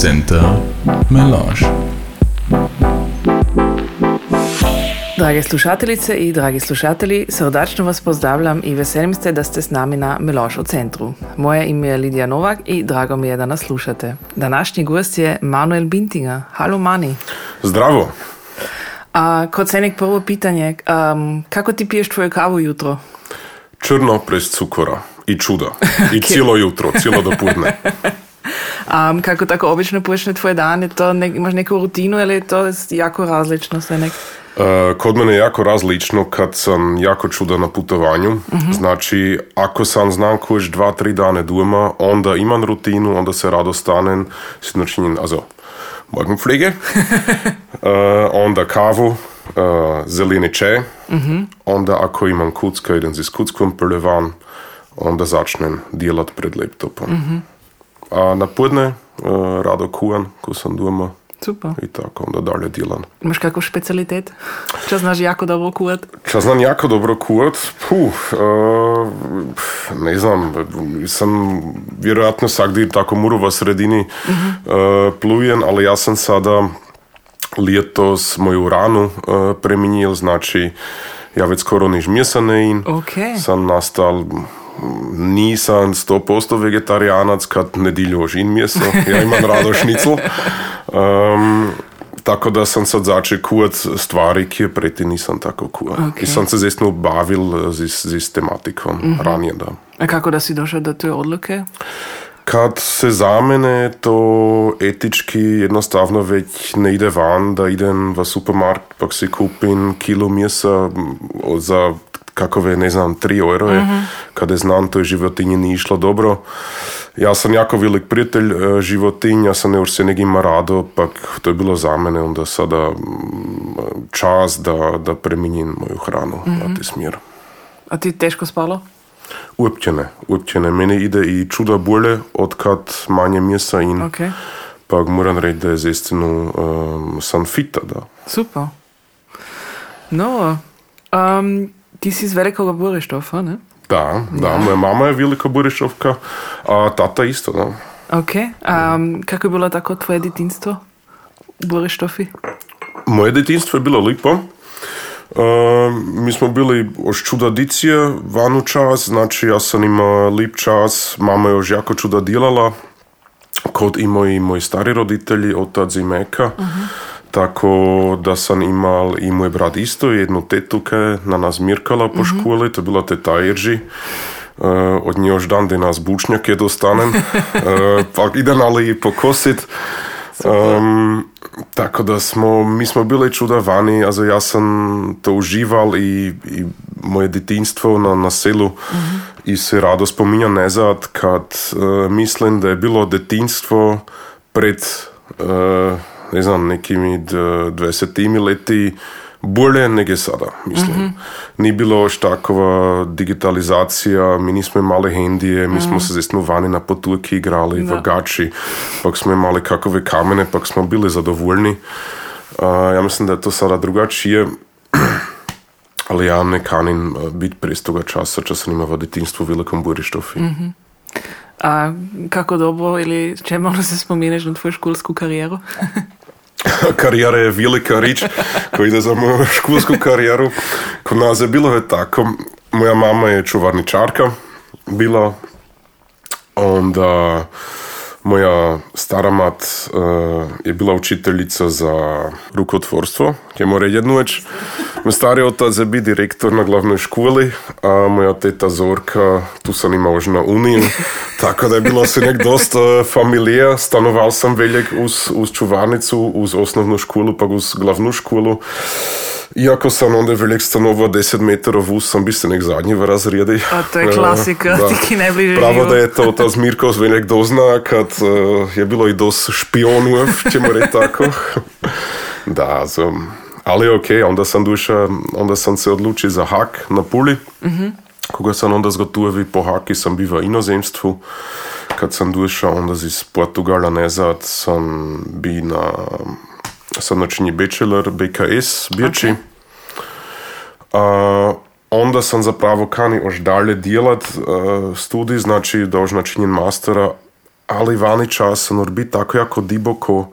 Center Melange. Drage slušateljice i dragi slušatelji, srdačno vas pozdravljam i veselim se da ste s nami na Meloš u centru. Moje ime je Lidija Novak i drago mi je da nas slušate. Današnji gost je Manuel Bintinger. Halo Mani. Zdravo. A kod cenik prvo pitanje, um, kako ti piješ tvoju kavu jutro? Črno bez cukora i čuda. I cijelo jutro, cijelo dopudne. Um, kako tako obično počne tvoje dane? To ne, imaš neku rutinu ili je to jako različno sve nek? Uh, kod mene je jako različno kad sam jako čuda na putovanju. Znači, ako sam znam kojiš dva, tri dane doma, onda imam rutinu, onda se rado stanem, si načinjen, also, Morgenpflege, uh, onda kavu, uh, zeleni čaj, onda ako imam kucka, idem si s kuckom prle van, onda začnem djelat pred laptopom. A na podne uh, rado kuvam, ko sam doma Super. i tako, onda dalje djelam. Imaš kakvu špecialitet? Čo znaš jako dobro kuvat? Čo znam jako dobro kuvat? Puh, uh, ne znam, sam vjerojatno sagdje tako murova sredini uh, plujen, ali ja sam sada ljetos moju ranu uh, preminjil, znači ja već skoro niš mjesa ne in. Ok. Sam nastal nisam 100% vegetarijanac kad nediljo žin mjesto, ja imam rado šnicl. Um, tako da sam sad začel kuvat stvari, ki je preti nisam tako kuvat. Ok. I sam se zesno bavil z, z, z tematikom ranije, da. A kako da si došao do te odluke? Kad se za mene to etički jednostavno već ne ide van, da idem v supermarket pa si kupim kilo mjesa m, za kakove, ne znam, 3 euroje, kada znam to životinje nije išlo dobro. Ja sam jako velik prijatelj e, životinja, sam ne se negima rado, pak to je bilo za mene onda sada čas da, da preminjem moju hranu na ti smjer. A ti teško spalo? Uopće ne, uopće ne. Meni ide i čuda bolje od kad manje mjesa in. Ok. Pa moram reći da je zaistinu um, sam fita, da. Super. No, um, ti si iz velikog Burištofa, ne? Da, da, moja mama je velika burišovka, a tata isto, da. Ok. Um, kako je bilo tako tvoje djetinstvo u Burištofi? Moje djetinstvo je bilo lipo. Um, mi smo bili još čuda dicije vanu čas, znači ja sam imao lip čas, mama je još jako čuda djelala, kod i moji, moji stari roditelji, otac i meka. Tako da sam imal i moj brat isto, jednu tetu koja je na nas mirkala po školi, to je bila teta Erži. Uh, od nje još dan da nas bučnjake dostanem, uh, pa idem ali i pokosit. Um, tako da smo, mi smo bili čuda vani, also ja sam to užival i, i moje djetinstvo na, na selu. I se rado spominja nezad kad uh, mislim da je bilo djetinstvo pred ne znam, nekimi d- 20 leti bolje nego sada, mislim. Ni bilo još takova digitalizacija, mi nismo imali hendije, mi smo se zesno vani na potulki igrali, Da. v gači, pak smo imali kakove kamene, pak smo bili zadovoljni. A, ja mislim da je to sada drugačije, ali ja ne kanim biti prije toga časa, čo sam imao u Velikom Burištofi. A kako dobro ili če malo se spominješ na tvoju školsku karijeru? Karijera je velika rič, ko ide za moju školsku karijeru. Kod nas je bilo je tako, moja mama je čuvarničarka bila, onda moja stara mat eh, je bila učiteljica za rukotvorstvo, je mora jednu već. Moj stari otac je bi direktor na glavnoj školi, a moja teta Zorka, tu sam imao už na uniju, tako da je bilo se nek dosta familija. Stanoval sam veljek uz, uz čuvarnicu, uz osnovnu školu, pa uz glavnu školu. Iako sam onda veljek stanovao 10 metrov uz, sam bi se nek zadnji v razredi. A to je klasika, Da. ti ki najbliže Pravo živo. da je to otac Mirko veljek dozna, kad eh, je bilo i dos špionov, ćemo reći tako. da, so, ali ok, onda sam duša, onda sam se odlučio za hak na Puli. Koga sam onda zgotovil po haki, sam bil v inozemstvu. Kad sam došel onda iz Portugala nazad, sam bil na sam načinji bachelor BKS Birči. A, onda sam zapravo kani još dalje djelat uh, studij, znači da už načinjen mastera, ali vani čas nur biti tako jako diboko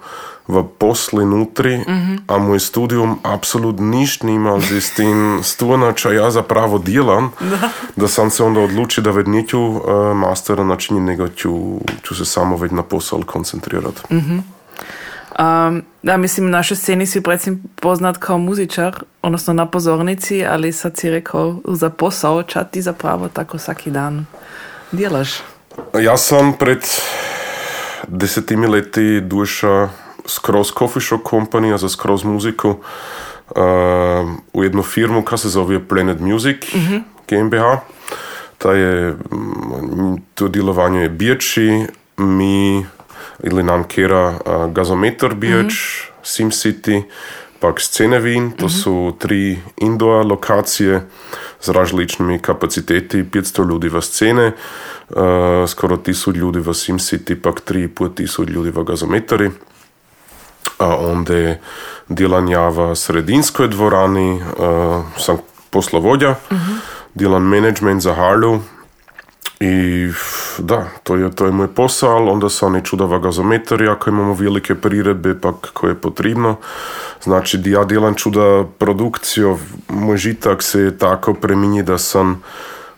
v posli nutri, a moj studium apsolutno niš nimal z tim stuna, če ja zapravo delam, da sam se onda odlučil, da ved neću uh, mastera načiniti, nego ću, ću se samo već na posao koncentrirati. Um, da, mislim, na našoj sceni si predvsem poznat kao muzičar, odnosno na pozornici, ali sad si rekao za posao, ča ti zapravo tako svaki dan djelaš? Jaz sem pred desetimi leti duša skroz Coffee Shop Company, za skroz muziko, uh, eh, v jedno firmo, ki se zove Planet Music uh -huh. GmbH. Ta je, mm, to delovanje je biječi, mi ili nam kera uh, gazometer biječ, uh -huh. Mhm. SimCity, pa Scenevin, to uh -huh. so tri indoa lokacije z različnimi kapaciteti, 500 ljudi v scene, uh, skoro 1000 ljudi v SimCity, pak 3500 ljudi v gazometari. A onda djelan ja v sredinskoj dvorani, uh, sam poslovodja, djelan management za halu, i da, to je, to je moj posao, onda su oni čudava gazometri, ako imamo velike priredbe, pak koje je potrebno. Znači, ja djelam čuda produkcijo, moj žitak se je tako preminji, da sam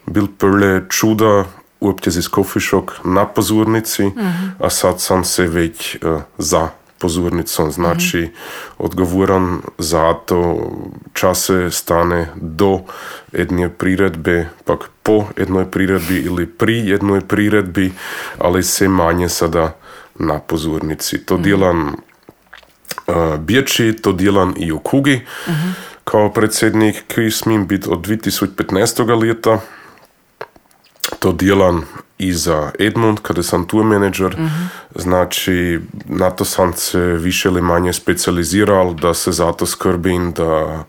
bil prle čuda uopće iz coffee shop na pozornici, a sad sam se već uh, za pozornicom, znači odgovoran za to čase stane do jedne priredbe, pak po jednoj priredbi ili pri jednoj priredbi, ali se manje sada na pozornici. To djelam uh, bječi, to djelam i u kugi. Kao predsjednik koji smim biti od 2015. leta, to djelam i za Edmund, kada sam tu menadžer, znači na to sam se više ili manje specializiral, da se zato skrbim, da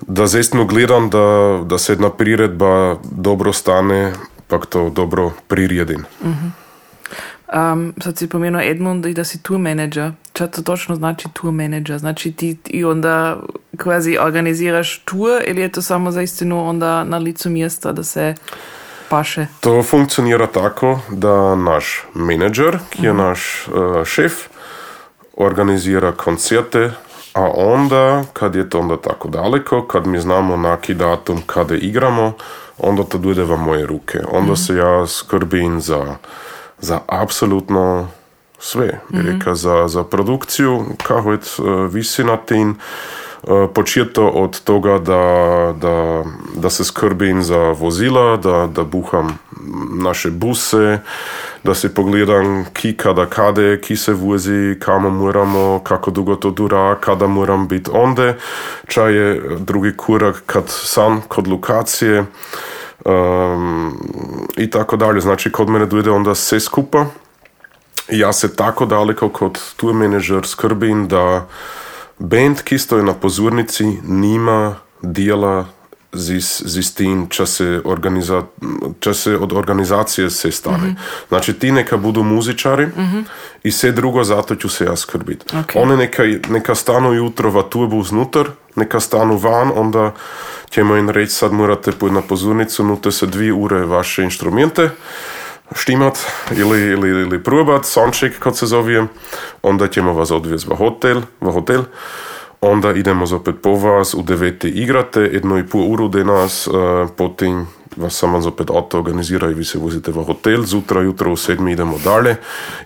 da zestno gledam, da, da se jedna priredba dobro stane, pak to dobro priredim. Um, sad si pomenuo Edmund i da si tour manager. Ča to točno znači tour manager? Znači ti i onda kvazi organiziraš tour ili je to samo za istinu onda na licu mjesta da se paše? To funkcionira tako da naš menadžer, ki je naš uh, šef, organizira koncerte, a onda, kad je to onda tako daleko, kad mi znamo naki datum kada igramo, onda to dojde v moje ruke. Onda se ja skrbim za, za apsolutno sve. Bi reka, za, za produkciju, kako je uh, visi na Uh, početo od toga da, da, da se skrbim za vozila, da, da buham naše buse, da si pogledam ki kada kade, ki se vozi, kamo moramo, kako dugo to dura, kada moram biti onde. Čaj je drugi korak kad sam kod lokacije um, i tako dalje. Znači kod mene dojde onda sve skupa. I ja se tako daleko kod tu menedžer skrbim da band, ki stoji na pozornici, nima dela z, z tim, če se, organiza, če se od organizacije se stane. Znači ti neka budu muzičari i sve drugo zato ću se ja skrbiti. Ok. Oni neka, neka stanu jutro v tubu znutar, neka stanu van, onda ćemo im reći sad morate pojeti na pozornicu, nute se dvije ure vaše instrumente, štimat ili, ili, ili probat, soundcheck kad se zove, onda ćemo vas odvesti v hotel, v hotel, onda idemo zopet po vas, u devete igrate, jedno i pol uru denas, uh, potem vas samo zopet auto organizira i vi se vozite v hotel, zutra, jutro u sedmi idemo dalje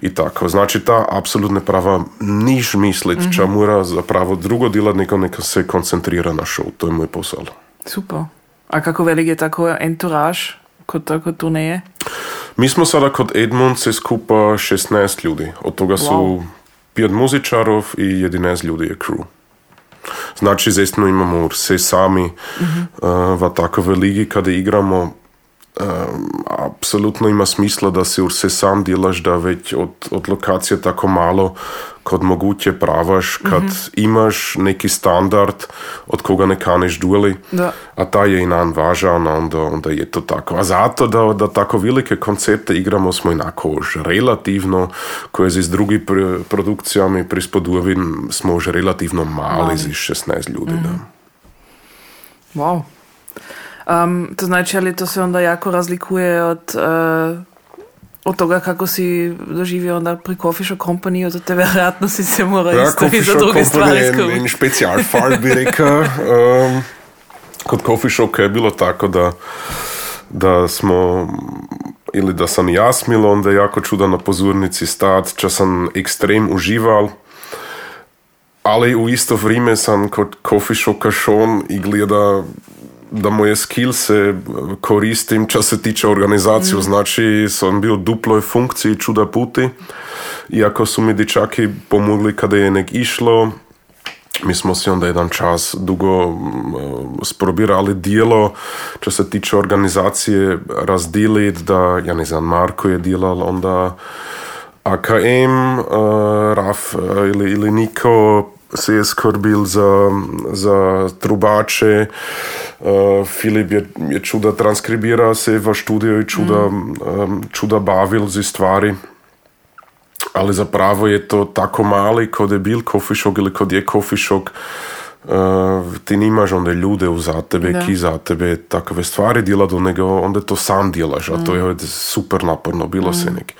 i tako. Znači ta apsolutno prava niš mislit, ča mora zapravo drugo djelat, nego neka se koncentrira na show, to je moj posao. Super. A kako velik je tako entourage kod tako turneje? Mi smo sada kod Edmund se skupa 16 ljudi. Od toga su Wow. 5 muzičarov i 11 ljudi je crew. Znači, zestno imamo vse sami uh, v takove ligi, kada igramo, um, apsolutno ima smisla da si vse sam delaš, da već od, od lokacije tako malo kot moguće pravaš, kad imaš neki standard od koga ne kaneš dueli, Da. a taj je i nam važan, onda, onda je to tako. A zato da, da tako velike koncerte igramo smo inako už relativno, koje z drugim pr- produkcijami prispoduvim, smo už relativno mali, Mali. z 16 ljudi. Da. Wow. Um, to znači, ali to se onda jako razlikuje od uh, od toga kako si doživio onda pri Coffee Shop Company, to te vjerojatno si se morao Ja, isto i za Shop druge stvari je en, en špecialfall, bi rekel. Um, kod Coffee Shopa je bilo tako, da, da smo ili da sam jaz imel onda jako čuda na pozornici stat, če sem ekstrem užival. Ali u isto vrijeme sam kod coffee shopa šon i gleda da moje skillse koristim čo se tiče organizaciju. Znači sam bio duploj funkciji čuda puti. Iako su mi dječaki pomogli kada je nek išlo, mi smo si onda jedan čas dugo mm, sprobirali dijelo čo se tiče organizacije razdilit da, ja ne znam, Marko je dilal onda AKM, uh, Raf uh, ili, ili Niko se je skrbil za, za trubače, uh, Filip je, je čuda transkribira se v študiju i čuda, um, čuda bavil zi stvari. Ali zapravo je to tako mali kod je bil coffee shop ili kod je coffee shop uh, ti nimaš onda ljude za tebe, Da. ki za tebe takve stvari djeladu, nego onda to sam djelaš, a to je super naporno bilo se nek.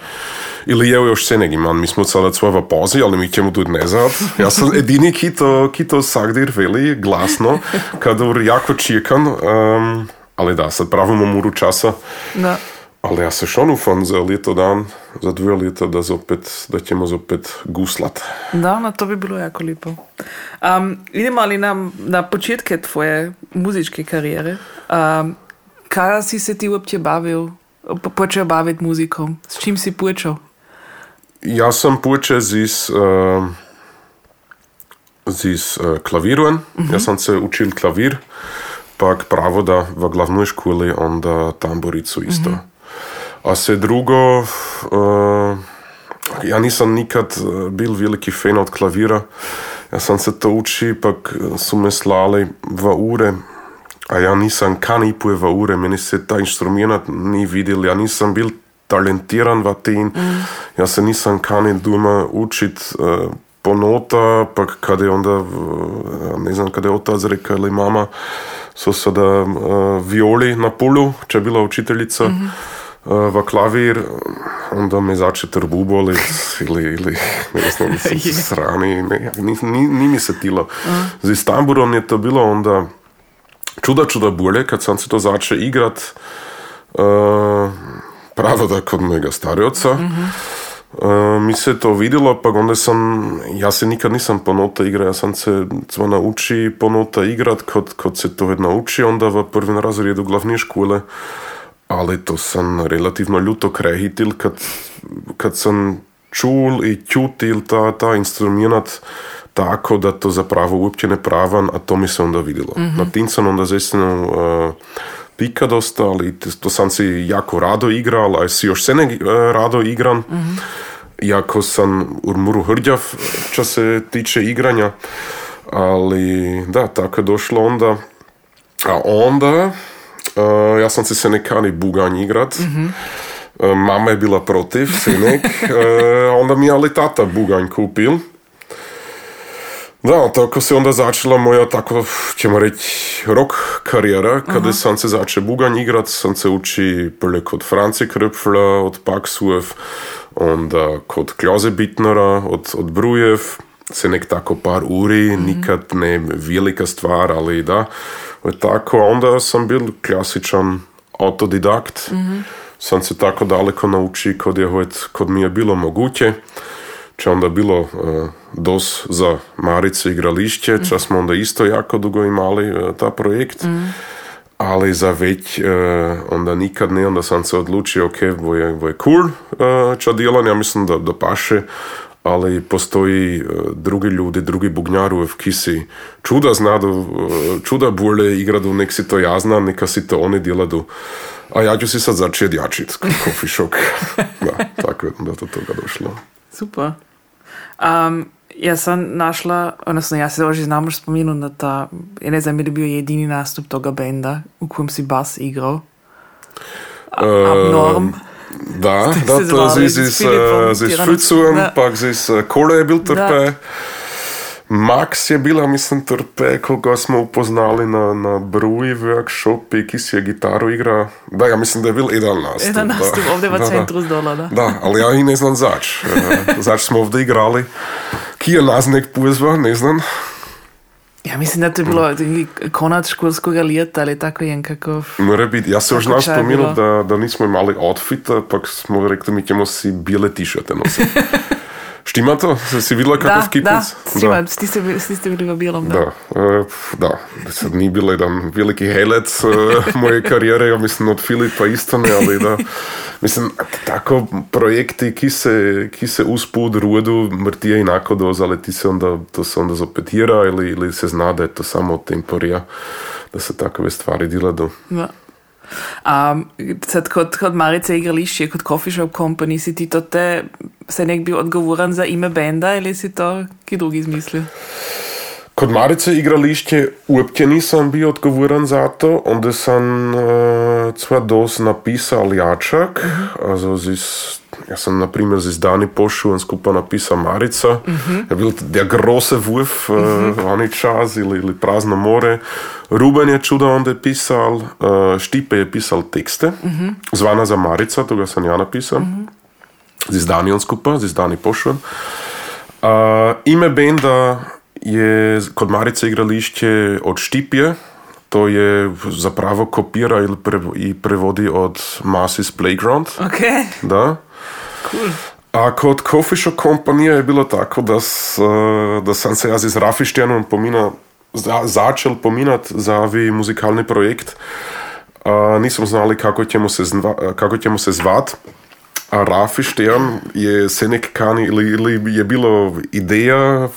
Ili je još se neki man, mi smo sada svoja pauzi, ali mi ćemo tu ne znat. Ja sam edini ki to, ki to sagdir veli glasno, kada jako čekam, um, ali da, sad pravimo muru časa. Da. Ali ja se šon ufam za leto dan, za dve leta, da zopet, da ćemo zopet guslat. Da, no, to bi bilo jako lijepo. Um, idemo ali na, na početke tvoje muzičke karijere. Um, kada si se ti uopće bavil, po- počeo baviti muzikom? S čim si počeo? Ja sam počeo zis, uh, zis uh, klavirujem. Ja sam se učil klavir, pak pravo da v glavnoj školi onda tamburicu isto. A se drugo, uh, ja nisam nikad uh, bil veliki fan od klavira. Ja sam se to uči, pak su me slali v ure, a ja nisam kan ipuje v ure, meni se ta instrument ni videl, ja nisam bil talentiran v tem, ja se nisam kani doma učit uh, po nota, pa kada je onda, uh, ne znam, kada je otac rekao ili mama, so sada uh, violi na polu, če je bila učiteljica, uh, v klavir, onda me zače trbu bolit ili, ili ne znam, srani, ne, ni, ni, ni mi se tilo. Z Istanbulom je to bilo onda čuda čuda bolje, kad sam se to zače igrat, uh, pravo da kod mojega starioca. Uh, mi se to vidjelo, pa onda sam, ja se nikad nisam po nota igra, ja sam se cva nauči po nota igrat, kod, kod se to nauči, onda v prvim razredu glavne škole, ali to sam relativno ljuto krehitil, kad, kad sam čul i čutil ta, ta instrument tako da to zapravo uopće ne pravan, a to mi se onda vidjelo. Na tim sam onda zaistinu uh, pika dosta, ali t- to sam si jako rado igral, a si još se ne uh, rado igran. Iako sam urmuru hrđav, čo se tiče igranja. Ali da, tako je došlo onda. A onda, uh, ja sam se se nekani buganj igrat. Uh, Mama je bila protiv, sinek. Onda mi je ali tata buganj kupil. Da, tako se onda začela moja tako, ćemo reći, rock karijera, kada sam se zače buganj igrat, sam se uči prvo kod Franci Kröpfla, od Paksuev, onda kod Kljoze Bitnera, od, od Brujev, se nek tako par uri, nikad ne velika stvar, ali da, tako, onda sam bil klasičan autodidakt, sam se tako daleko nauči kod, je, kod mi je bilo moguće, Če onda bilo e, dos za Marice igrališće, ča smo onda isto jako dugo imali e, ta projekt. Ali za već e, onda nikad ne, onda sam se odlučio, ok, bo je, bo je cool ča djelan, ja mislim da, da paše, ali postoji drugi ljudi, drugi bugnjaru, ki si čuda znadu, čuda bolje igradu, nek si to ja znam, neka si to oni djeladu. A ja ću si sad začet jačit, coffee shop. da, tako je da do toga došlo. Super. Um, jaz sem našla, odnosno jaz se že znam spominjati na ta, ne znam, je bil edini nastup toga benda, v kojem si bas igral. A- Abnorm. Da, da se to zvali z, s z, Filipom z, z Tiranom. Fricujem, Da. pak z Kole je bil trpe. Max je bila, mislim, trpe, koga smo upoznali na, na Bruji workshopi, ki si je gitaru igra. Da, ja mislim da je bil jedan nastup. Jedan nastup, da. ovdje v centru zdola, da. Da, ali ja i ne znam zač. E, Zač smo ovdje igrali. Ki je nas nek pozva, ne znam. Ja mislim da to je bilo konac školskega leta ali tako nekako. Mora biti, ja se Tako nas bilo. da, da nismo imali outfita, pak smo rekli, mi ćemo si bijele t-shirte nositi. Štima to? Si videla Da, kakav kipuc? da, stima, sti ste, ste bili v bijelom, da. Da, e, da, sad nije bilo jedan veliki helet e, moje karijere, ja mislim od Filipa isto ne, ali da, mislim, tako projekti, ki se, ki se usput rodu, mrtije inako doz, ali ti se onda, to se onda zopetira ili, ili se zna da je to samo temporija, da se takove stvari diladu. Da. A sad kot, kot Marice igrališče, kot coffee shop company, si ti to te, se nek bil odgovoren za ime benda ili si to ki drugi izmislil? Kod Marice igrališće uopće nisam bio odgovoran za to, onda sam uh, zwar dos napisal jačak, also zis, Jaz sem naprimer z izdani pošiljen skupaj napisa Marica, uh -huh. je bil der große Wurf, uh eh, -huh. uh, oni čas ili, ili prazno more. Ruben je čudo onda pisal, uh, Štipe je pisal tekste, uh -huh. zvana za Marica, to ga sem ja napisal, uh -huh. z izdanjem skupaj, z izdani pošiljen. Uh, ime benda je kot Marica igrališče od Štipje, To je zapravo kopira in prevodi od Mass iz Playground. Okay. Da. Cool. A kod Coffee Shop kompanija je bilo tako, da, s, eh, da sam se ja z Rafištjanom pomina, za, začel pominat za ovi muzikalni projekt. A, nisam znali kako ćemo se, zva, kako ćemo se zvat. A Rafi Štern je se nek kani, ili, ili je bilo ideja,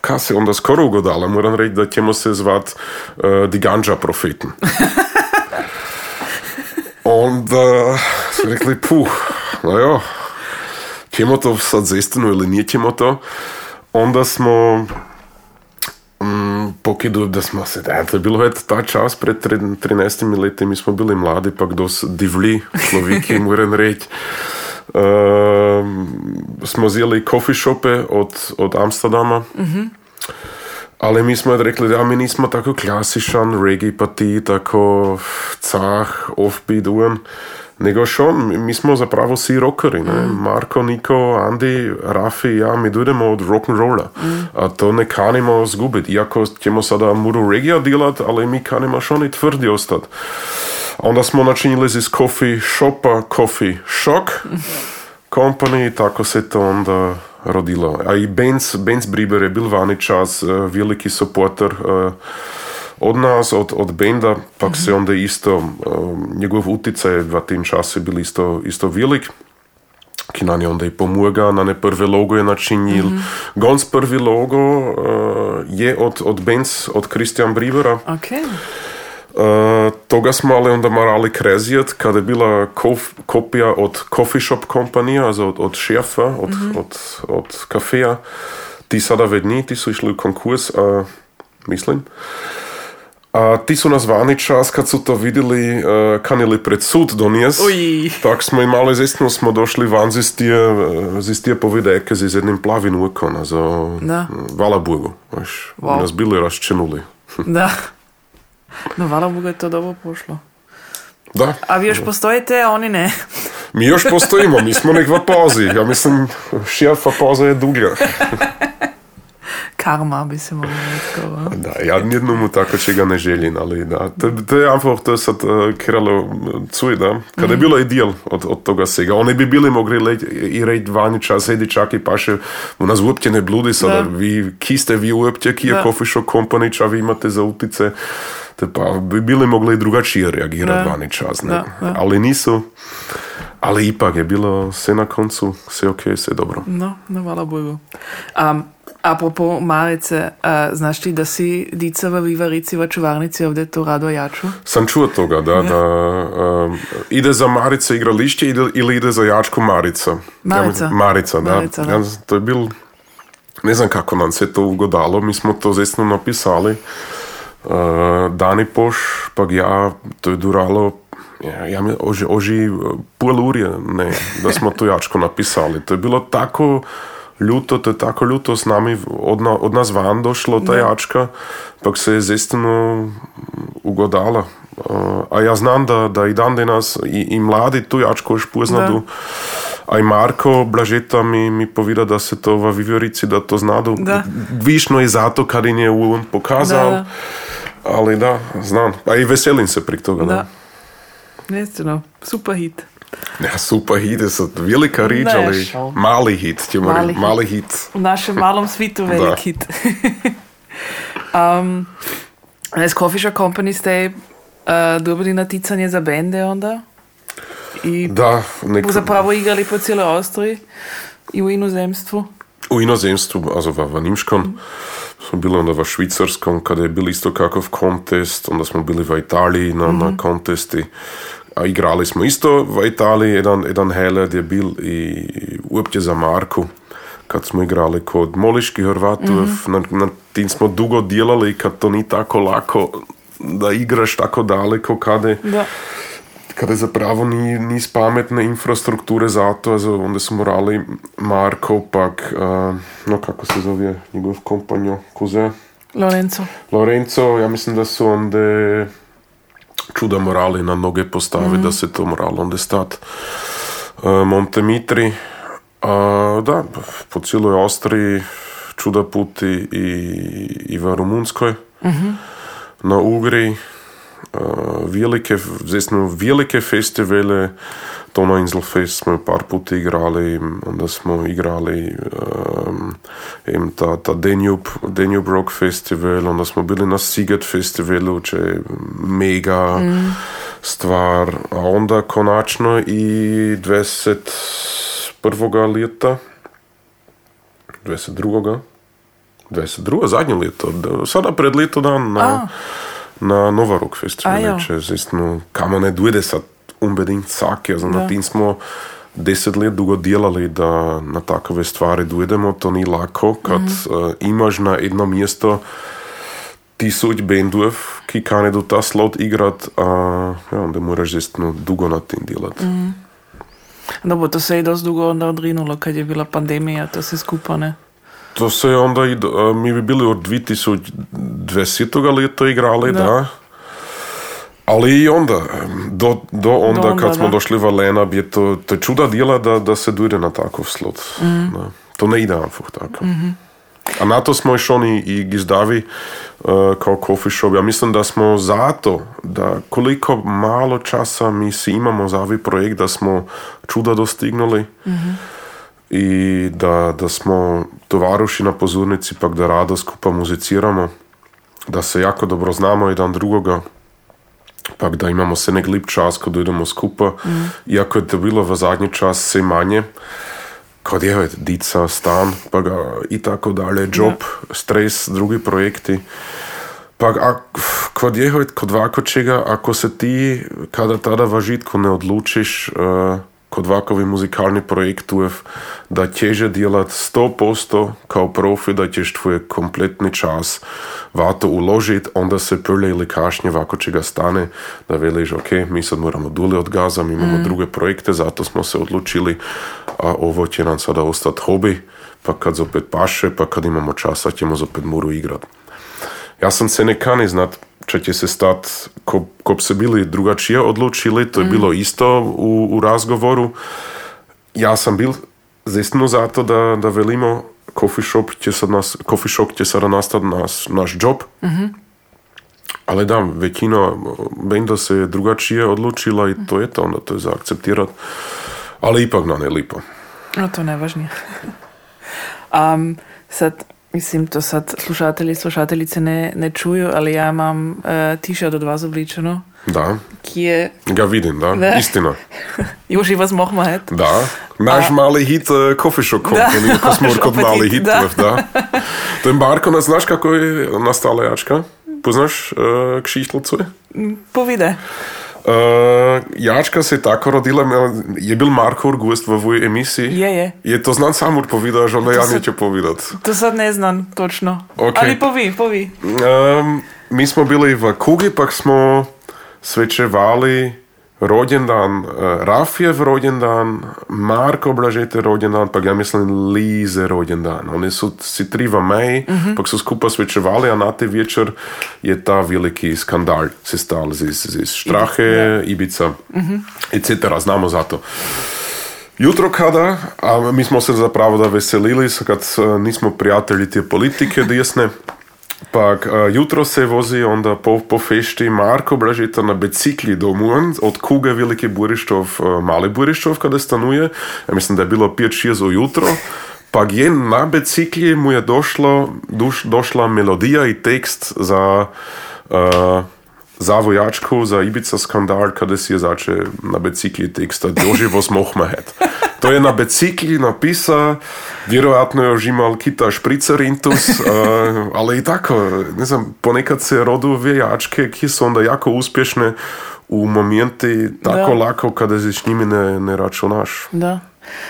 ka se onda skoro ugodala, moram reći da ćemo se zvat uh, Die Ganja Profeten. onda smo rekli, puh, no jo, Хемото sad заистину или ние хемото, онда смо покидував да смо се. Да, тоа било ето таа час пред 13 лети, ми смо били млади, пак дос дивли, словики, морен реч. Uh, смо зели кофи шопе од, од Амстердама. Mm -hmm. Але ми сме рекли, да, ми нисмо тако класичен реги пати, тако цах, офбит, уен. Uh, Nego šo, mi- smo zapravo svi rockeri, ne? Marko, Niko, Andi, Rafi ja, mi dojdemo od rock'n'rolla. A to ne kanimo zgubiti, iako ćemo sada muru regija dilat, ali mi kanimo što i tvrdi ostat. Onda smo načinili iz coffee shopa coffee shock company i tako se to onda rodilo. A i Benz, Benz Briber je bil vani čas, eh, veliki supporter eh, od nas, od, od benda, pak se onda isto, eh, njegov uticaj v tem času je bil isto, isto velik. Ki nam je onda i pomaga, na ne prve logo je načinil. Gonc prvi logo eh, je od, od Benz, od Christian Bribera. Ok, Uh, toga smo ali onda morali krezijat kada je bila kof- kopija od coffee shop kompanija, also od, od šefa, od, od, od kafeja. Ti sada vedni, ti su išli u konkurs, a, mislim. A ti su nas vani čas kad su to vidjeli uh, kanili pred sud donijes. Uj. Tak smo imali zistinu, smo došli van z tije, z tije povedeke z jednim plavim ukom, also Da. vala Bogu, znaš, Wow. nas bili raščenuli. da. No, hvala Bogu je to dobro pošlo. Da. A vi još postojite, a oni ne. Mi još postojimo, mi smo nek v pauzi. Ja mislim, šefa pauza je duga. Karma bi se mogli reći. Da, ja jednomu tako čega ne želim, ali da. To, to je einfach, to je sad uh, kiralo cuj, da. Kada je bilo ideal od, od toga svega. Oni bi bili mogli leći i reći vani čas, sedi čak i paše, u nas uopće ne bludi sada. Da. Vi, ki ste vi uopće, ki je Da. coffee shop company, ča vi imate za utice. Te pa bi bili mogli drugačije reagirati vani čas, ne. Da, da. Ali nisu. Ali ipak je bilo sve na koncu, sve ok, sve dobro. No, no, hvala Bogu. Um, apropo Marice, a, znaš ti da si dica v Vivarici v čuvarnici ovdje to rado jaču? Sam čuo toga, da, da um, ide za Marice igrališće ide, ili ide za jačku Marica. Marica. Ja, Marica, da. Marica, da. Ja, to je bil, ne znam kako nam se to ugodalo, mi smo to zesno napisali. Uh, Dani Poš, pa ja, to je duralo ja, ja mi, oži, oži pol urje, ne, da smo to jačko napisali. To je bilo tako ljuto, to je tako ljuto s nami od, na, od nas van došlo, ta jačka, pak se je zestino ugodala. Uh, a ja znam da, da i dan danas i, i mladi tu jačko još poznadu. A i Marko Blažeta mi, mi povida da se to v Vivjorici, da to znadu. Da. Višno je zato kad im je on pokazal. Da, da. Ali da, znam. A i veselim se pri toga. Da. Da. Jestino, super hit. Ja, super hit je sad velika rič, Ne, ali šal. mali hit, ćemo Mali mali, hit. mali hit. V našem malom svitu velik hit. um, Coffee Shop Company ste uh, dobili naticanje za bende onda i Da, nek, zapravo igrali po cijeloj Austriji i u inozemstvu. u inozemstvu, also v, v Nimškom, smo bili onda v Švicarskom, kada je bil isto kakav kontest, onda smo bili v Italiji na, na kontesti, a igrali smo isto v Italiji, jedan, jedan heled je bil i uopće za Marku, kad smo igrali kod Moliških Hrvatov, na, na tim smo dugo djelali kad to ni tako lako da igraš tako daleko kada Da. kada zapravo ni, nis pametne infrastrukture za to, also onda su morali Marko, pak, uh, no kako se zove njegov kompanjo, kuze, Lorenzo. Lorenzo, ja mislim da su onda čuda morali na noge postaviti, da se to moralo onda stat. Uh, Montemitri, a, da, po cijeloj Austriji čuda puti i, i v Rumunskoj, na Ugri, uh, velike, zesno velike festivale, to na Inselfest smo par puta igrali, onda smo igrali um, ta, ta Danube, Danube Rock Festival, onda smo bili na Siget Festivalu, če je mega stvar, a onda konačno i 21. leta, 22. 22. zadnje leto, da- sada pred leto dan na, A. na Nova Rock Festival, če zestno, kamo ne dojde sad unbedingt na Da. tim smo deset let dugo djelali da na takove stvari dojdemo, to ni lako, kad eh, imaš na jedno mjesto tisuć bendov, ki kanedu ta slot igrat, a ja, onda moraš zestno dugo na tim djelat. Dobro, to se je dosti dugo onda odrinulo kad je bila pandemija, to se skupa ne. To se je onda, i, do- a, mi bi bili od 2020. leta igrali, Da. da. Ali i onda, do, do onda Do onda, kad smo da. došli v Lenab, je to, to čuda djela da, da se dojde na takav slot. Mhm. Da. To ne ide einfach tako. A na to smo još oni i gizdavi uh, kao coffee shop. Ja mislim da smo zato, da koliko malo časa mi si imamo za ovaj projekt, da smo čuda dostignuli i da, da smo tovaruši na pozornici, pak da rado skupa muziciramo, da se jako dobro znamo jedan drugoga, pak da imamo se nek lip čas kad idemo skupa, iako je to bilo v zadnji čas sve manje, kod je dica, stan, pa ga i tako dalje, job, stres, drugi projekti. Pa a, kod je kod ovako čega, ako se ti kada tada v žitku ne odlučiš uh, kod ovakvi muzikalni projektov, da teže djelat 100% kao profi, da ćeš tvoj kompletni čas vato uložit, onda se prlje ili kašnje ovako čega stane, da veliš, ok, mi sad moramo dulje od gaza, mi imamo druge projekte, zato smo se odlučili, a ovo će nam sada ostati hobi, pa kad zopet paše, pa kad imamo časa ćemo zopet muru igrat. Ja sam se ne kani znat če će se stat, ko, ko bi se bili drugačije odlučili, to je bilo isto u, u razgovoru. Ja sam bil zestno zato da, da velimo coffee shop će sad nas, coffee shop će sada nastati naš, naš job. Ali da, većina benda se je drugačije odlučila i to je to, onda to je za akceptirat. Ali ipak na ne lipo. No, to je najvažnije. um, sad, mislim, to sad slušatelji slušateljice ne, ne čuju, ali ja imam uh, t-shirt od vas obličeno, Da, ki je... ga vidim, da, Da. istina. Još i vas mohma het. Da, naš mali hit uh, Coffee Shop Company, ko smo kod mali hit, hit, da. da. To je Marko, ne znaš kako je nastala jačka? Poznaš uh, kšihtlicu? Povide. Uh, jačka se je tako rodila, je bil Marko gost v ovoj emisiji. Je, je. Je to znan sam povedal, že onda ja se- neću povedat. To sad ne znam točno. Ok. Ali povi, povi. Um, mi smo bili v Kugi, pak smo svečevali rođendan, Rafijev rođendan, Marko Blažete rođendan, pa ja mislim Lize rođendan. Oni su si tri v meji, mm-hmm. pa su skupa svečevali, a na te večer je ta veliki skandal se stal iz, iz Štrahe, yeah. Ibica, mm-hmm. etc. Znamo za to. Jutro kada, a mi smo se zapravo da veselili, kad nismo prijatelji te politike desne, Pak uh, jutro se vozi onda po, po fešti Marko Blažita na bicikli domů od Kuge Velike Burištov, uh, Male Burištov, kada stanuje. Ja mislim da je bilo 5-6 ujutro. Pak je na bicikli mu je došlo, duš, došla melodija i tekst za uh, za vojačku, za Ibica skandal, kada si je zače na bicikli teksta Doživo smohmahet. To je na bicikli napisa, vjerojatno je žimal kita špricerintus, uh, ale i tako, ne znam, ponekad se rodu vojačke, ki su onda jako uspješne u momenti tako da. lako kada si s njimi ne, ne računaš. Da.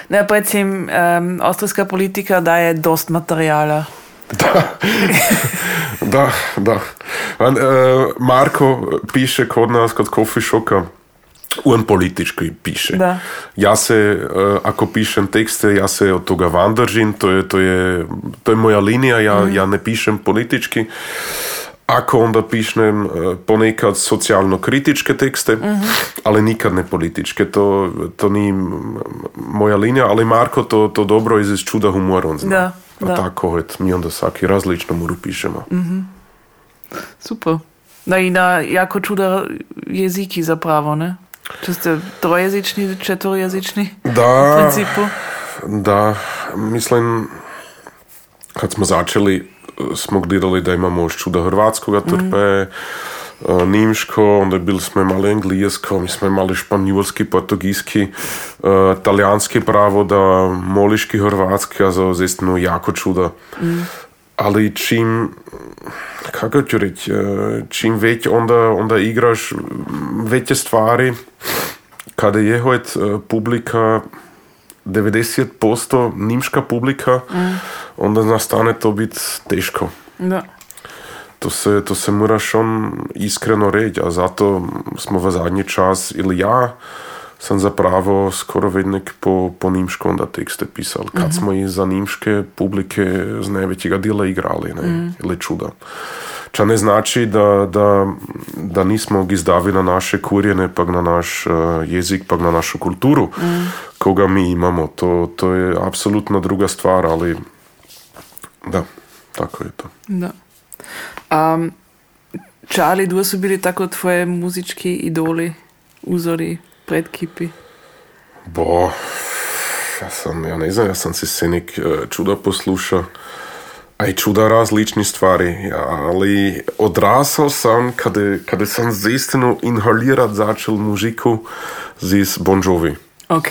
Ne, recim, um, austrijska politika daje dost materijala. Da, da, da. Man, uh, Marko piše kod nas, kod Coffee Shoka, on politički piše. Da. Ja se, uh, ako pišem tekste, ja se od toga van držim, to je, to je, to je moja linija, ja, mm. ja ne pišem politički. Ako onda pišem uh, ponekad socijalno kritičke tekste, mm-hmm. ali nikad ne političke, to, to nije moja linija, ali Marko to, to dobro iz čuda humora on zna. Da. Pa da. tako, et, mi onda svaki različno mu pišemo. Mm-hmm. Super. Da i na jako čuda jeziki zapravo, ne? Če ste trojezični, četvorjezični? Da. V principu? Da, mislim, kad smo začeli, smo gledali da imamo još čuda hrvatskoga trpe, mm. Nimško, onda bili smo imali englesko, mi smo imali španjolski, portugijski, uh, talijanski pravo, da moliški, hrvatski, a za zistinu jako čuda. Mm. Ali čim, kako ću reći, čim već onda, onda igraš veće stvari, kada je hojet publika 90% nimška publika, mm. onda nastane to biti teško. Da. To se, to se moraš on iskreno reći, a zato smo v zadnji čas, ili ja, sam zapravo skoro vednek po, po nimško onda tekste pisal. Kad mm-hmm. smo i za nimške publike z najvećega dijela igrali, ne, mm. ili čuda. Ča ne znači da, da, da nismo gizdavi na naše kurjene, pak na naš uh, jezik, pak na našu kulturu, mm. koga mi imamo. To, to je apsolutno druga stvar, ali da, tako je to. Da. Um, Charlie, dve su bili tako tvoje muzički idoli, uzori, predkipi? Bo, ja sam, ja ne znam, ja sam si senik čuda poslušao aj čuda različnih stvari, ali odrasao sam kada, kada sam zaistinu inhalirat začel muziku z Bon Jovi. Ok.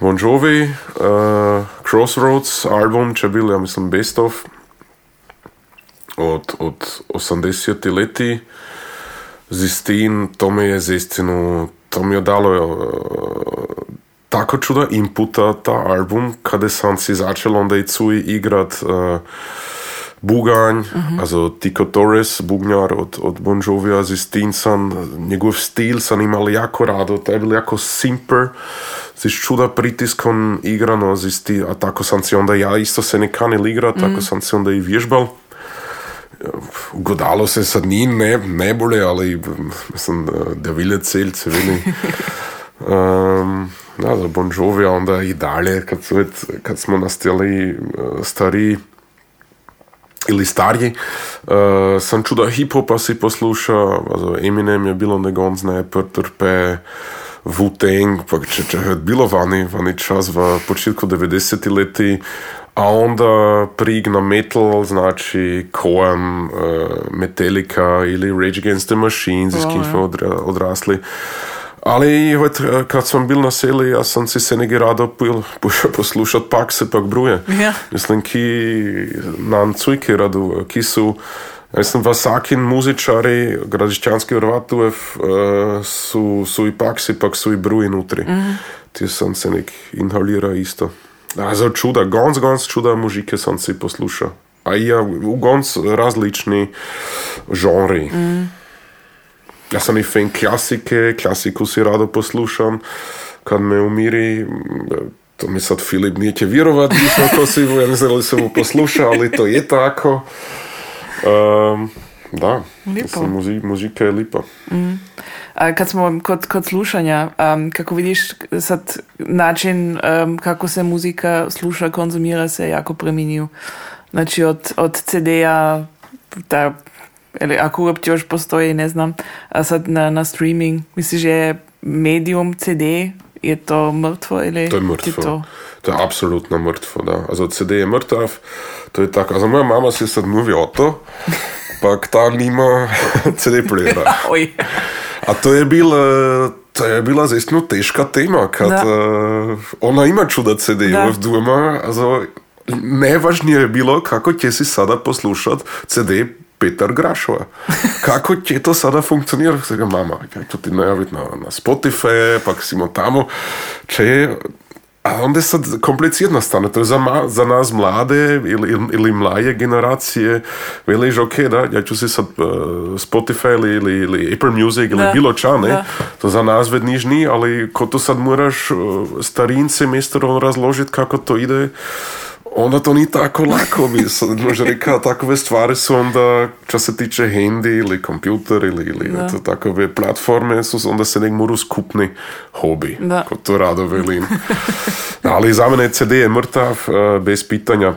Bon Jovi, uh, Crossroads album, če bil, ja mislim, Best of od, od 80 leti. Zistin, to mi je zaistinu, to mi je dalo uh, tako čuda inputa ta album, kada sam si začel onda i cuj igrat uh, buganj, mm-hmm. also Tico Torres, bugnjar od, od Bon Jovija, Zistin sam, njegov stil sam imao jako rado, to je bilo jako simper, s čuda pritiskom igrano, zisti, a tako sam si onda ja isto se ne kanil igrat, mm-hmm. tako sam si onda i vježbal. Godalo se sad njim ne, ne bolje, ali mislim, da vilje celjce, vili. um, da, za Bon Jovi, onda i dalje, kad, su, kad smo nastali uh, stariji ili stariji, uh, sam čuda hip-hopa si poslušao, also Eminem je bilo nego on zna Trpe, Wu-Tang, pa če, če bilo vani, vani čas v početku 90. leti, a onda prig na metal, znači Cohen, uh, Metallica ili Rage Against the Machine, oh, s kim smo odrasli. Ali kad sam bil na seli, ja sam si se nekaj rado pil, pošel poslušat pakse, pak bruje. Ja. Mislim, ki nam cujke radu, ki su, mislim, vsakin muzičari, gradiščanski Hrvatujev, uh, su, su i paksi, pak su i bruji nutri. Mm -hmm. Ti sam se nek inhalira isto. Za čuda, gonc, gonc čuda mužike sam si poslušao. A ja, u gonc različni žonri. Mm. Ja sam i fan klasike, klasiku si rado poslušam kad me umiri. To mi sad Filip nije će vjerovat, nisam to si, ja ne znam da li sam mu poslušao, ali to je tako. Um, da, muzi, muzika je lipa. A kad smo kod, kod slušanja, um, kako vidiš sad način um, kako se muzika sluša, konzumira se jako preminio. Znači od, od CD-a, da, ili ako uopće još postoji, ne znam, a sad na, na streaming, misliš že je medium CD, je to mrtvo ili To je mrtvo. to? To je apsolutno mrtvo, da. Also CD je mrtav, to je tako. Also moja mama si sad mluvi o to, pa ta nima CD playera. Oj, A to je bila, to je bila zaistinu teška tema, kad Da. eh, ona ima čuda CD Da. v doma, also najvažnije je bilo kako će si sada poslušat CD Petar Grašova. Kako će to sada funkcionirati? Mama, ja ću ti najaviti na, na Spotify, pa siimo tamo. Če, a onda je sad komplicirano stane. To je za, ma, za nas mlade ili, ili, mlaje generacije. Veliš, ok, da, ja ću si sad uh, Spotify ili, ili, ili Apple Music ili Da, bilo ča, ne? da. To za nas ved niž ni, ali ko to sad moraš uh, starince mjesto razložiti kako to ide, onda to ni tako lako sad možda reka takove stvari su onda čo se tiče handy ili kompjuter ili, ili Da. to takove platforme su onda se nek moru skupni hobi Da. ko to rado velim ali za mene CD je mrtav eh, bez pitanja.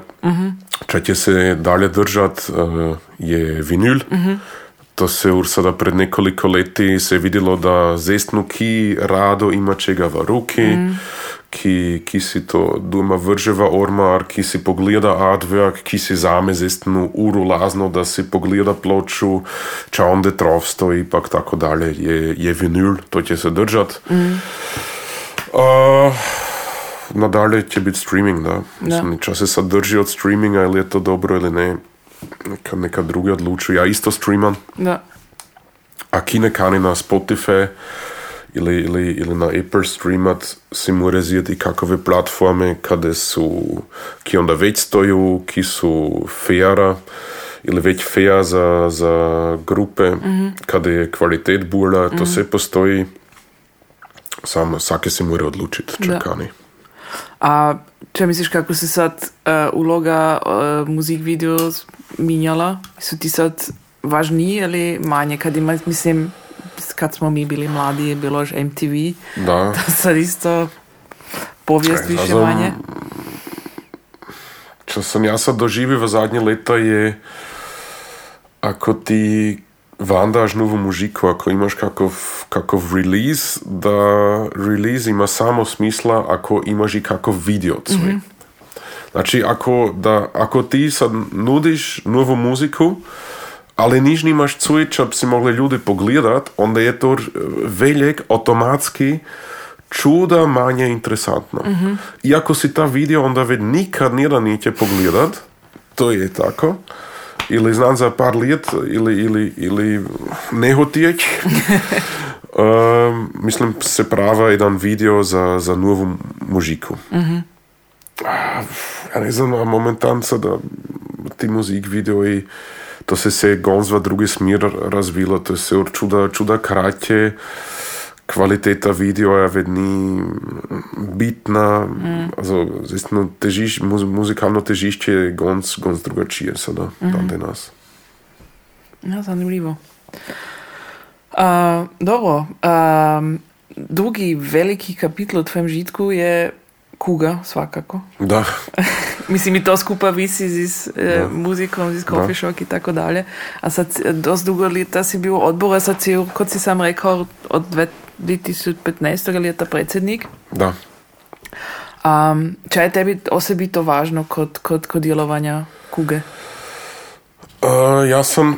Če će se dalje držat eh, je vinyl to se už sada pred nekoliko leti se vidjelo da zestnu ki rado ima čega v ruki, ki, ki si to doma vrže v ormar, ki si pogleda advert, ki si zame zestnu uru lazno, da si pogleda ploču, ča onda trov stoji, pak tako dalje, je, je vinyl, to će se držat. A, nadalje će biti streaming, da. Mislim, ča se sad drži od streaminga, ili je to dobro ili ne, neka, neka drugi odlučuju. Ja isto streamam, da. a ki ne kani na Spotify ili, ili, ili na Apple streamat, si mora zjeti kakove platforme kada su, ki onda već stoju, ki su fejara, ili već feja za, za grupe, kada je kvalitet bura, to sve postoji. Samo, svake se mora odlučiti, Da. čakani. A če misliš, kako se sad uh, uloga uh, muzik video minjala? Su ti sad važniji ili manje? Kad ima, mislim, kad smo mi bili mladi je bilo još MTV, Da. to sad isto povijest više manje. Čo som ja sa doživil v zadnje leta je, ako ti vandáš novú muziku, ako imaš kakov, kakov release, da release ima samo smisla ako imaš i kakov video svoj. Znači, ako, da, ako ti sad nudiš novu muziku, ali niš nimaš čo bi si mogli ljudi pogledat, onda je to veljek automatski čuda manje interesantno. Iako si ta video onda već nikad nijedan neće pogledat, to je tako, ili znam za par let, ili, ili, ili nehotijeć, um, mislim se prava jedan video za, za novu muziku. A, Ja ne znam, momentan sada ti muzik video i to se se gonz v drugi smer razvilo, to je se čuda, čuda kratje, kvaliteta video je vedni bitna, mm. also, zistno, težiš, muz, muzikalno težišče je gonz, gonz drugačije sada, mm dan nas. Ja, zanimljivo. A, dobro, a, drugi veliki kapitl u tvojem žitku je kuga, svakako. Da, Mislim, i to skupa visi z e, muzikom, z coffee shop i tako dalje. A sad e, dost dugo leta si bil u odboru, a sad si, kot si sam rekao, od dve- 2015. leta predsjednik. da. Um, če je tebi osobito važno kod, kod, kod djelovanja kuge? Uh, ja sam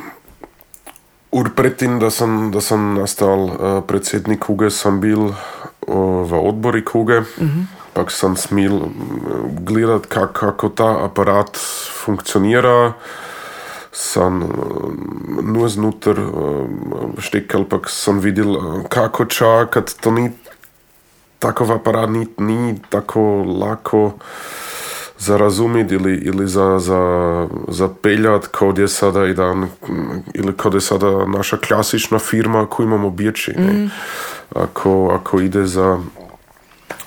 ur predtem, da sem, da sem nastal uh, predsednik Kuge, sem bil uh, v odbori Kuge, pa sem smel mm, gledati, kak, kako ta aparat funkcionira. Sem mm, nur znotraj um, štekal, pa sem videl, uh, kako čakati. To ni takov aparat, ni, ni tako lako za razumjeti ili, ili za, za, za peljat kod je sada jedan, ili kod je sada naša klasična firma koju imamo bječi. Mm. Ako, ako ide za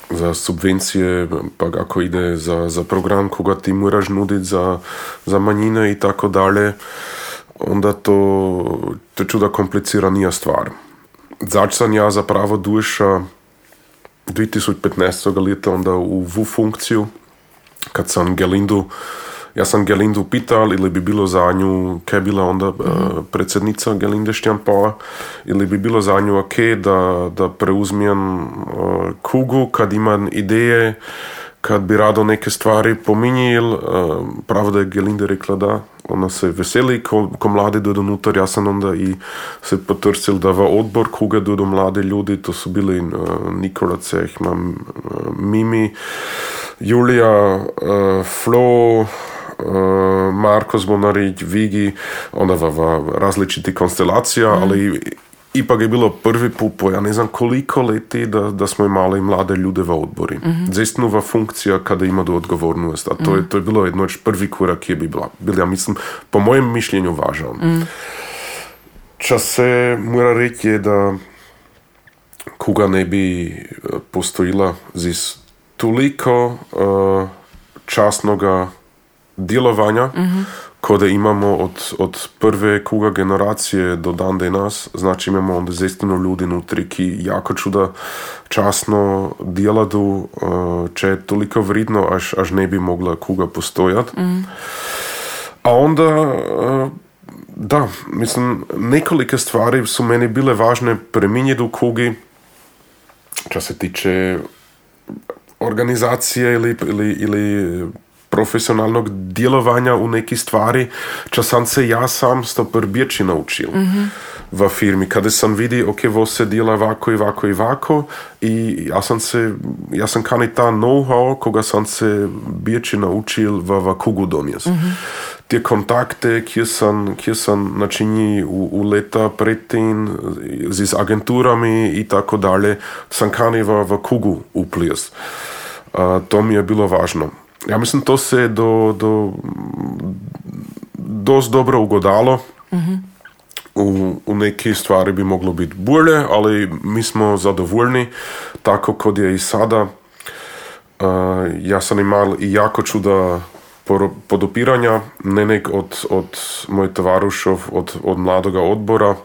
za subvencije, pa ako ide za, za program koga ti moraš nuditi za, za manjine i tako dalje, onda to, to čuda kompliciranija stvar. Zač sam ja zapravo duša 2015. leta onda u VU funkciju, kad sam Gelindu ja sam Gelindu pital ili bi bilo za nju, kaj je bila onda mm -hmm. predsjednica Gelinde Štjampala, ili bi bilo za nju ok da, da preuzmijem uh, kugu kad imam ideje, kad bi rado neke stvari pominjil, uh, pravda je Gelinda rekla da, ona se veseli ko, ko mladi dođu unutar, ja sam onda i se potrsil da v odbor kuga dođu mladi ljudi, to su bili uh, Nikola Cehman, uh, Mimi, Julija, uh, Flo, uh, Marko Zvonarić, Vigi, onda v, v različiti konstelacija, mm. ali ipak je bilo prvi put po ja ne znam koliko leti da, da smo imali mlade ljude v odbori. Mm -hmm. Zestnova funkcija kada ima do odgovornost, a to, mm. je, to je bilo jedno prvi korak je bi bila, bil, ja mislim, po mojem mišljenju važan. Mm. Čas se mora reći je da koga ne bi postojila zis toliko uh, časnoga djelovanja mm-hmm. koje imamo od, od prve kuga generacije do dan danas, znači imamo onda zestino ljudi nutri ki jako čuda časno djeladu, uh, če je toliko vridno, až, až ne bi mogla kuga postojat. Mm. A onda, uh, da, mislim, nekolike stvari su meni bile važne preminjeti u kugi, čo se tiče organizacije ili, ili, ili profesionalnog djelovanja u neki stvari, čo sam se ja sam sto prvječi naučil mm-hmm. v firmi. Kada sam vidi, ok, vo se djela ovako i ovako i ovako i ja sam se, ja sam kani ta know-how koga sam se bječi naučil v, v kugu donies. Mm-hmm. Tie kontakte, kje sam, kje sam načini u, u leta predtem z agenturami i tako dalje, sam kani v, v kugu uplijes. Uh, to mi je bilo važno ja mislim, to se do, do dost dobro ugodalo. Mm-hmm. U, u neki stvari bi moglo biti bolje, ali mi smo zadovoljni, tako kod je i sada. Uh, ja sam imal i jako čuda podopiranja, ne nek od, od moj tovarušov, od, od mladoga odbora,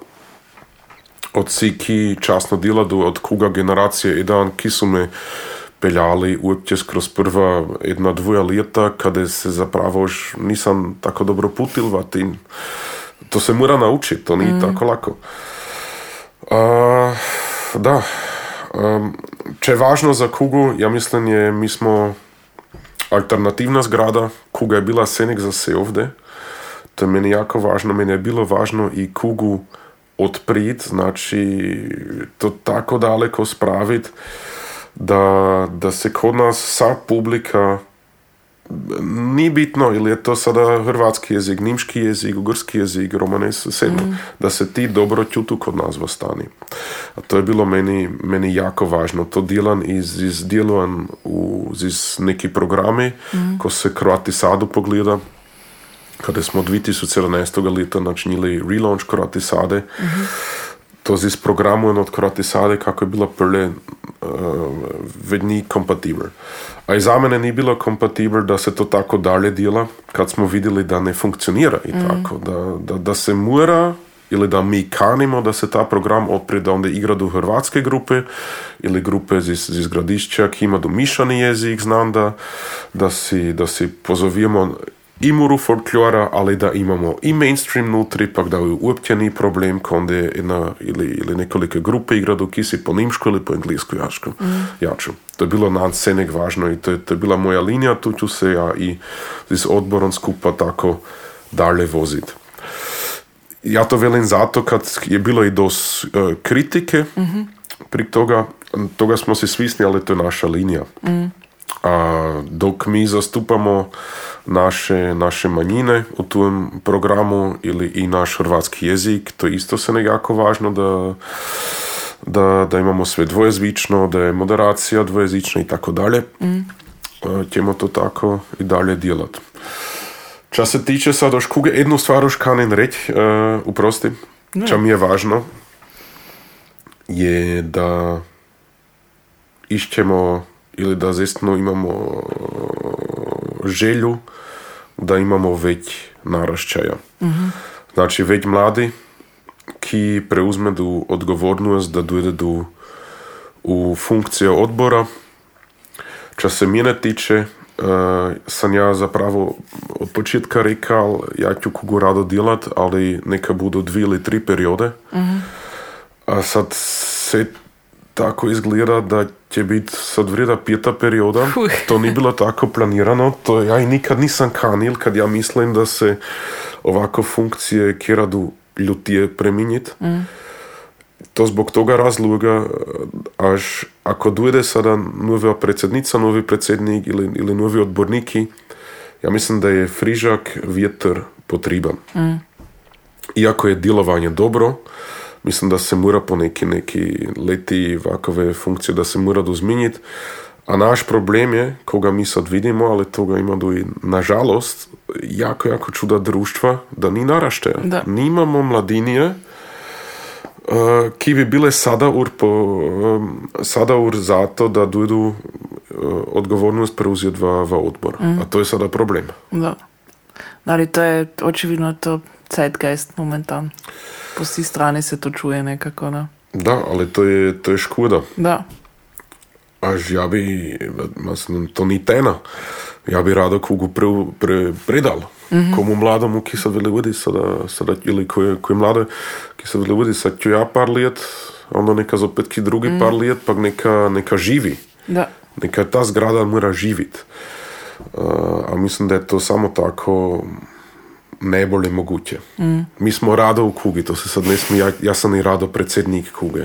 od siki časno diladu, od kuga generacije jedan, ki su me peljali uopće kroz prva jedna dvoja lijeta kada se zapravo još nisam tako dobro putil vatin. To se mora naučiti, to nije mm. tako lako. A, da, um, če je važno za Kugu, ja mislim je, mi smo alternativna zgrada, Kuga je bila senik za se ovdje, to je meni jako važno, meni je bilo važno i Kugu otprit, znači to tako daleko spraviti da, da se kod nas sa publika ni bitno ili je to sada hrvatski jezik, nimški jezik, ugorski jezik, romanes, sedno, mm. da se ti dobro čutu kod nas stani. A to je bilo meni, meni jako važno. To djelan iz, iz djelovan u iz neki programi, mm. ko se Kroati Sadu pogleda, kada smo 2017. leta načinili relaunch Kroati Sade, mm-hmm. To z programu od Kroati Sade, kako je bilo prve uh, ni kompatibel. A i za mene nije bilo kompatibel da se to tako dalje djela kad smo vidjeli da ne funkcionira i mm. tako. Da, da, da se mora ili da mi kanimo da se ta program opre da onda igra do hrvatske grupe ili grupe iz, iz gradišća ki ima do mišani jezik znam da, da si, da si pozovimo i muru folklora, ali da imamo i mainstream nutri, pa da je uopće ni problem kad je jedna ili, ili nekolike grupe igra dok si po nimšku ili po englesku jačku. Mm. jaču. To je bilo na scenek važno i to je, to je bila moja linija, tu ću se ja i s odborom skupa tako dalje voziti. Ja to velim zato kad je bilo i dos uh, kritike mm-hmm. pri toga, toga smo se svisni, ali to je naša linija. Mm. A dok mi zastupamo naše, naše manjine u tom programu ili i naš hrvatski jezik, to isto se nekako važno da, da, da imamo sve dvojezično, da je moderacija dvojezična i tako dalje. e, ćemo to tako i dalje djelat. Ča se tiče sad još kuge, jednu stvar još kanem reći, uh, uprosti, ča mi je važno, je da išćemo ili da zistno imamo želju da imamo već naraščaja. Znači već mladi ki preuzmedu odgovornost da dojedu u funkcije odbora. Ča se mene tiče, uh, sam ja zapravo od početka rekao, ja ću kugu rado djelat, ali neka budu dvije ili tri periode. A sad se tako izgleda da će biti sad vreda peta perioda. To nije bilo tako planirano. To ja i nikad nisam kanil kad ja mislim da se ovako funkcije kjeradu ljutije preminjit. To zbog toga razloga, až ako dojde sada nova predsjednica, novi predsjednik ili, ili novi odborniki, ja mislim da je frižak vjetar potreban. Iako je djelovanje dobro, mislim da se mora po neki, neki leti vakove funkcije da se mora dozminjiti. A naš problem je, koga mi sad vidimo, ali toga ima do i nažalost, jako, jako čuda društva, da ni naraštaja. Da. Nimamo mladinije, uh, ki bi bile sada ur, po, um, sada ur zato da dojdu uh, odgovornost preuzeti v, v odbor. A to je sada problem. Da. Ali to je očividno to zeitgeist momentan. Po vsi strani se to čuje nekako. Da. Da, ali to je, to je škoda. da. Až ja bi, mislim, to ni tema. Ja bi rado kugu pre, pre, predal. Komu mladomu, ki se veli vidi sada, sada ili koji, koji mlade, ki se veli vidi, sad ću ja par lijet, onda neka zopet ki drugi par lijet, pa neka, neka živi. Da. Neka ta zgrada mora živit. Uh, a mislim da je to samo tako najbolje moguće. Mi smo rado u kugi, to se sad ne smije, ja, sam i rado predsjednik kuge.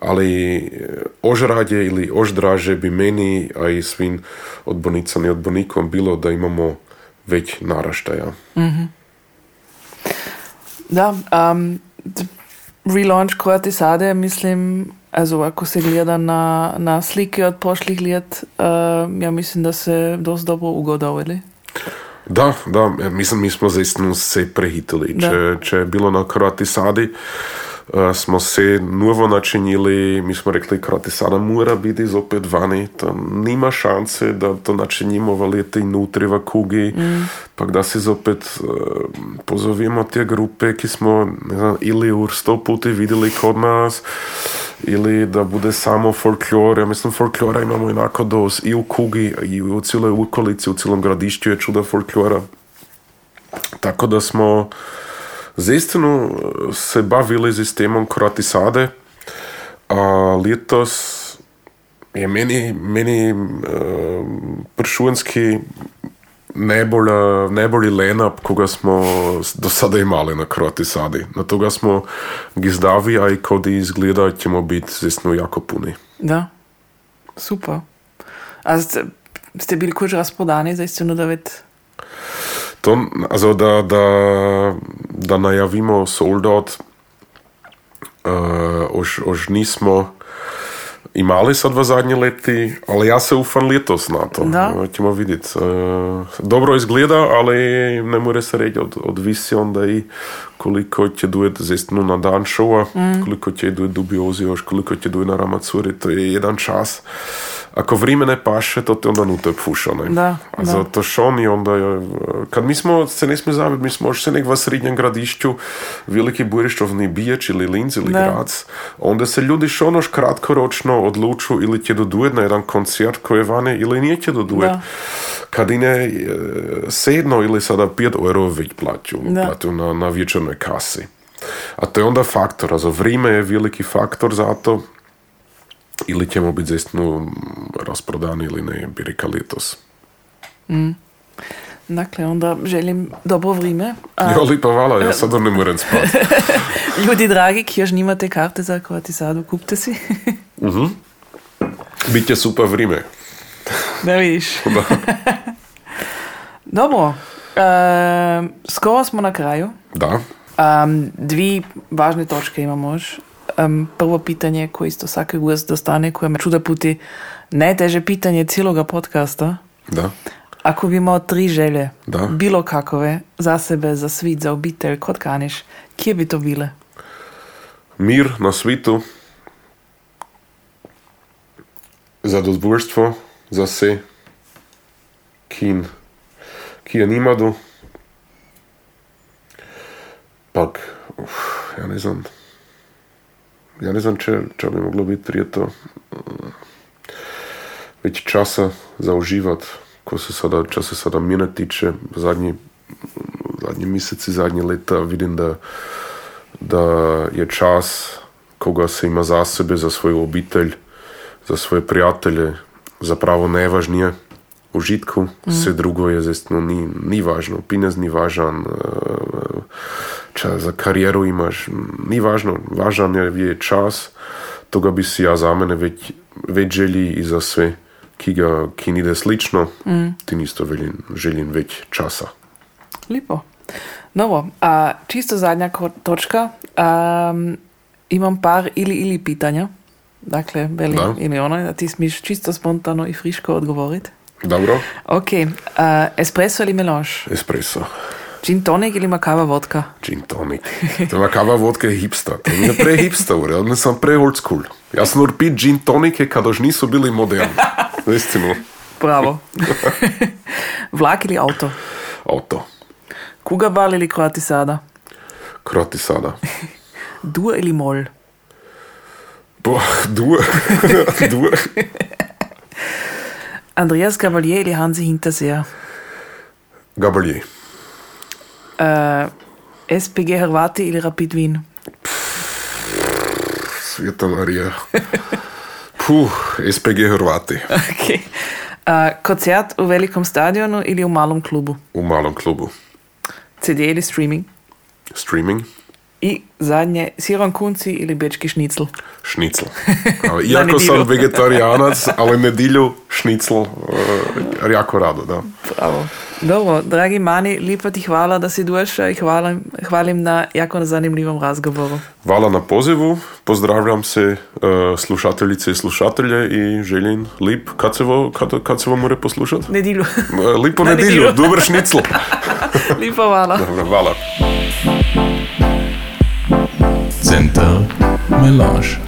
Ali e, ož radje ili ož draže bi meni, a i svim odbornicama i odbornikom bilo da imamo već naraštaja. Da, um, relaunch Kroatisade, mislim, also ako se gleda na, na slike od prošlih let, uh, ja mislim da se dosta dobro ugodovali. Da, da, mislim, mi smo zaistinu se prehitili. Da. Če, če je bilo na Kroatisadi, uh, smo se novo načinili, mi smo rekli, Kroatisada mora biti zopet vani, to nima šanse da to načinimo v leti nutri v kugi, pa da si zopet uh, pozovemo te grupe, ki smo ne znam, ili ur sto puti videli kod nas, ili da bude samo folklor. Ja mislim, folklora imamo inako dost i u kugi, i u cijeloj ukolici, u cijelom gradišću je čuda folklora. Tako da smo zaistinu eh, se bavili sistemom kroatisade, a letos je meni, meni uh, pršuvenski najbolj, najbolji line-up, koga smo do sada imali na kroatisadi. Na toga smo gizdavi, a i kod izgleda ćemo biti zaistinu jako puni. Da, super. Also ste, ste bili kurz razprodani za istino da ved. To, also da, da, da najavimo sold out, uh, už, už nismo imali sad v zadnji leti, ali ja se ufam letos na to. Da. Uh, ćemo vidjeti. Uh, dobro izgleda, ali ne more se reći, od, odvisi onda i koliko će dujet zestinu na dan šova, koliko će dujet dubiozi još, koliko će dujet na ramacuri, to je jedan čas. Ako vrijeme ne paše, to te onda nute puša, ne? Da, A da. zato što oni onda, je, kad mi smo, se ne smije zabiti, mi smo još se nek v srednjem gradišću, veliki Buriščovni Biječ ili Linz ili Da. Grac, onda se ljudi što onoš kratkoročno odluču ili će dodujet na jedan koncert koji je vane ili nije će dodujet. Da. Kad i ne e, sedno ili sada 5 euro već plaću, plaću na, na večernoj kasi. A to je onda faktor, also vrijeme je veliki faktor za to, ili ćemo biti zaistinu rasprodani ili ne, bi rekao letos. Dakle, onda želim dobro vrime. A, Ja, lepa hvala, ja sad ne morem spati. Ljudi dragi, ki još nimate karte za Kroatisadu, kupite si. Biće super vrijeme. da vidiš. Da. Dobro, e, skoro smo na kraju. da. Um, dvi važne točke imamo još. Um, prvo pitanje koje isto svaki gost dostane, koje me čuda puti najteže pitanje cijeloga podcasta. Da. Ako bi imao tri želje, Da. bilo kakove, za sebe, za svit, za obitelj, kot kaniš, kje bi to bile? Mir na svitu, zadovoljstvo za vse, ki, ki je nimadu. Pak, uf, ja ne znam, ja ne znam, če, če bi moglo biti prije to mm, več časa za uživati, ko se sada, če se sada mene tiče, zadnji, zadnji meseci, zadnji leta vidim, da da je čas, ko ga se ima za sebe, za svojo obitelj, za svoje prijatelje, zapravo najvažnije. Užitku, vse drugo je zdaj no, ni, ni važno, pinez ni važan, eh, če za kariero imaš, ni važno, važan je, je čas, toga bi si ja za mene več, več želi i za sve, ki ga, ki ni ide slično, mm. ti isto želim, želim več časa. Lepo. Novo, a čisto zadnja točka. Um, imam par ili ili pitanja. Dakle, veli Da. ili ono, da ti smiš čisto spontano i friško odgovoriti. Dobro? Ok, uh, espresso ili melange? Espresso. Gin tonic ili makava vodka? Gin tonic. To je kava vodka je hipster. To je pre hipster, ja sam pre old school. Ja sam nur pit gin tonike kada još nisu bili moderni. Istinu. Bravo. Vlak ili auto? Auto. Kugabal ili kroatisada? Kroti sada. Dur ili mol? Boah, du. du. Andreas Gavalier ili Hansi Hinterseer? Gabalier. Uh, SPG Hrvati ili Rapid Wien? Sveta Marija. Puh, SPG Hrvati. Ok. Uh, koncert u velikom stadionu ili u malom klubu? U malom klubu. CD ili streaming? Streaming. I zadnje, siron kunci ili bečki šnicl? Šnicl. Iako sam vegetarijanac, ali nedjelju šnicl uh, jako rado, da. Bravo. Dobro, dragi mani, lepo ti hvala, da si došel i hvalim, hvalim na jako zanimljivom razgovoru. Hvala na pozivu, pozdravljam se uh, slušateljice i slušatelje i želim lip, kad se, vo, kad, kad se vam more poslušati? Nedilju. Uh, Lipo Na nedilju, nedjelju. dober šnicl. lepo hvala. Dobro, hvala. Center Melange.